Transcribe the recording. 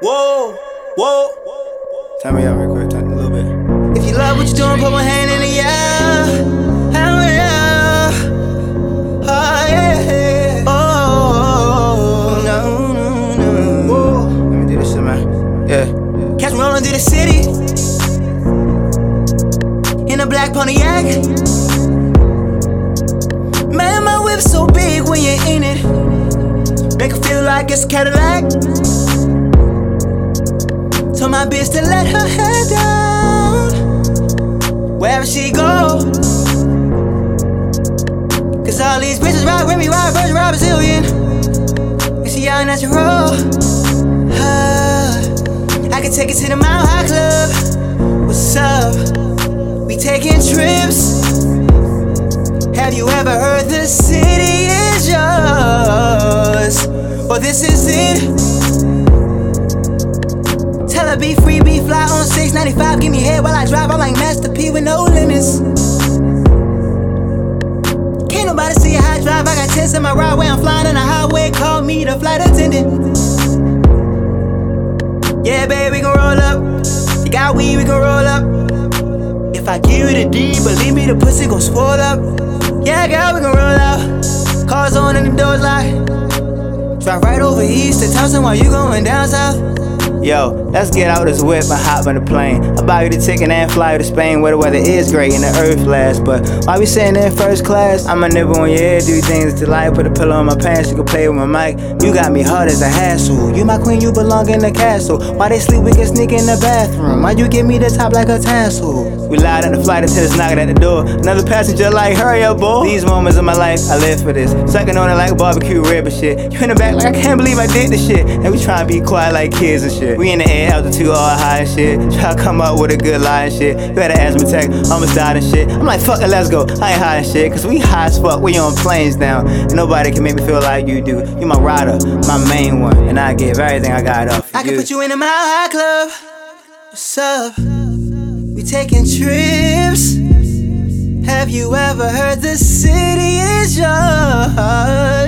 Whoa, whoa. Whoa. Turn me up real quick, turn a little bit. If you love what you're doing, put one hand in the air. Oh, yeah. Oh, yeah. Oh, no, no, no. Whoa. Let me do this shit, man. Yeah. Catch me rolling through the city in a black Pontiac. Man, my whip's so big when you're in it, make it feel like it's a Cadillac. Told my bitch to let her head down wherever she go. Cause all these bitches ride with me, ride Virgin, ride Brazilian. And she young natural. Ah. I can take it to the Mile High Club. What's up? We taking trips. Have you ever heard the city is yours? Or this is it? Be free, be fly on 695. Give me head while I drive. I'm like Master P with no limits. Can't nobody see how I drive. I got tents in my ride where I'm flying on the highway. Call me the flight attendant. Yeah, babe, we can roll up. You got weed, we can roll up. If I give you the D, believe me, the pussy gon' swell up. Yeah, girl, we can roll out. Cars on and the doors locked. Drive right over east to Thompson while you going down south. Yo, let's get out this whip and hop on the plane. I buy you the ticket and fly you to Spain where the weather is great and the earth lasts. But while we sitting in first class, I'ma nibble on your ear, do things to light, put a pillow on my pants, you can play with my mic. You got me hard as a hassle. You my queen, you belong in the castle. Why they sleep, we can sneak in the bathroom. Why you give me the top like a tassel? We lied on the flight until it's knocking at the door. Another passenger like, hurry up, boy. These moments of my life, I live for this. Sucking on it like barbecue rib and shit. You in the back like, I can't believe I did this shit. And we trying to be quiet like kids and shit. We in the air, altitude all high and shit. Try to come up with a good lie and shit. You had an asthma attack, almost died and shit. I'm like, fuck it, let's go. I ain't high and shit, cause we high as fuck. We on planes now. And nobody can make me feel like you do. You my rider, my main one. And I give everything I got up I can put you in a mile high club. What's up? We taking trips. Have you ever heard the city is yours?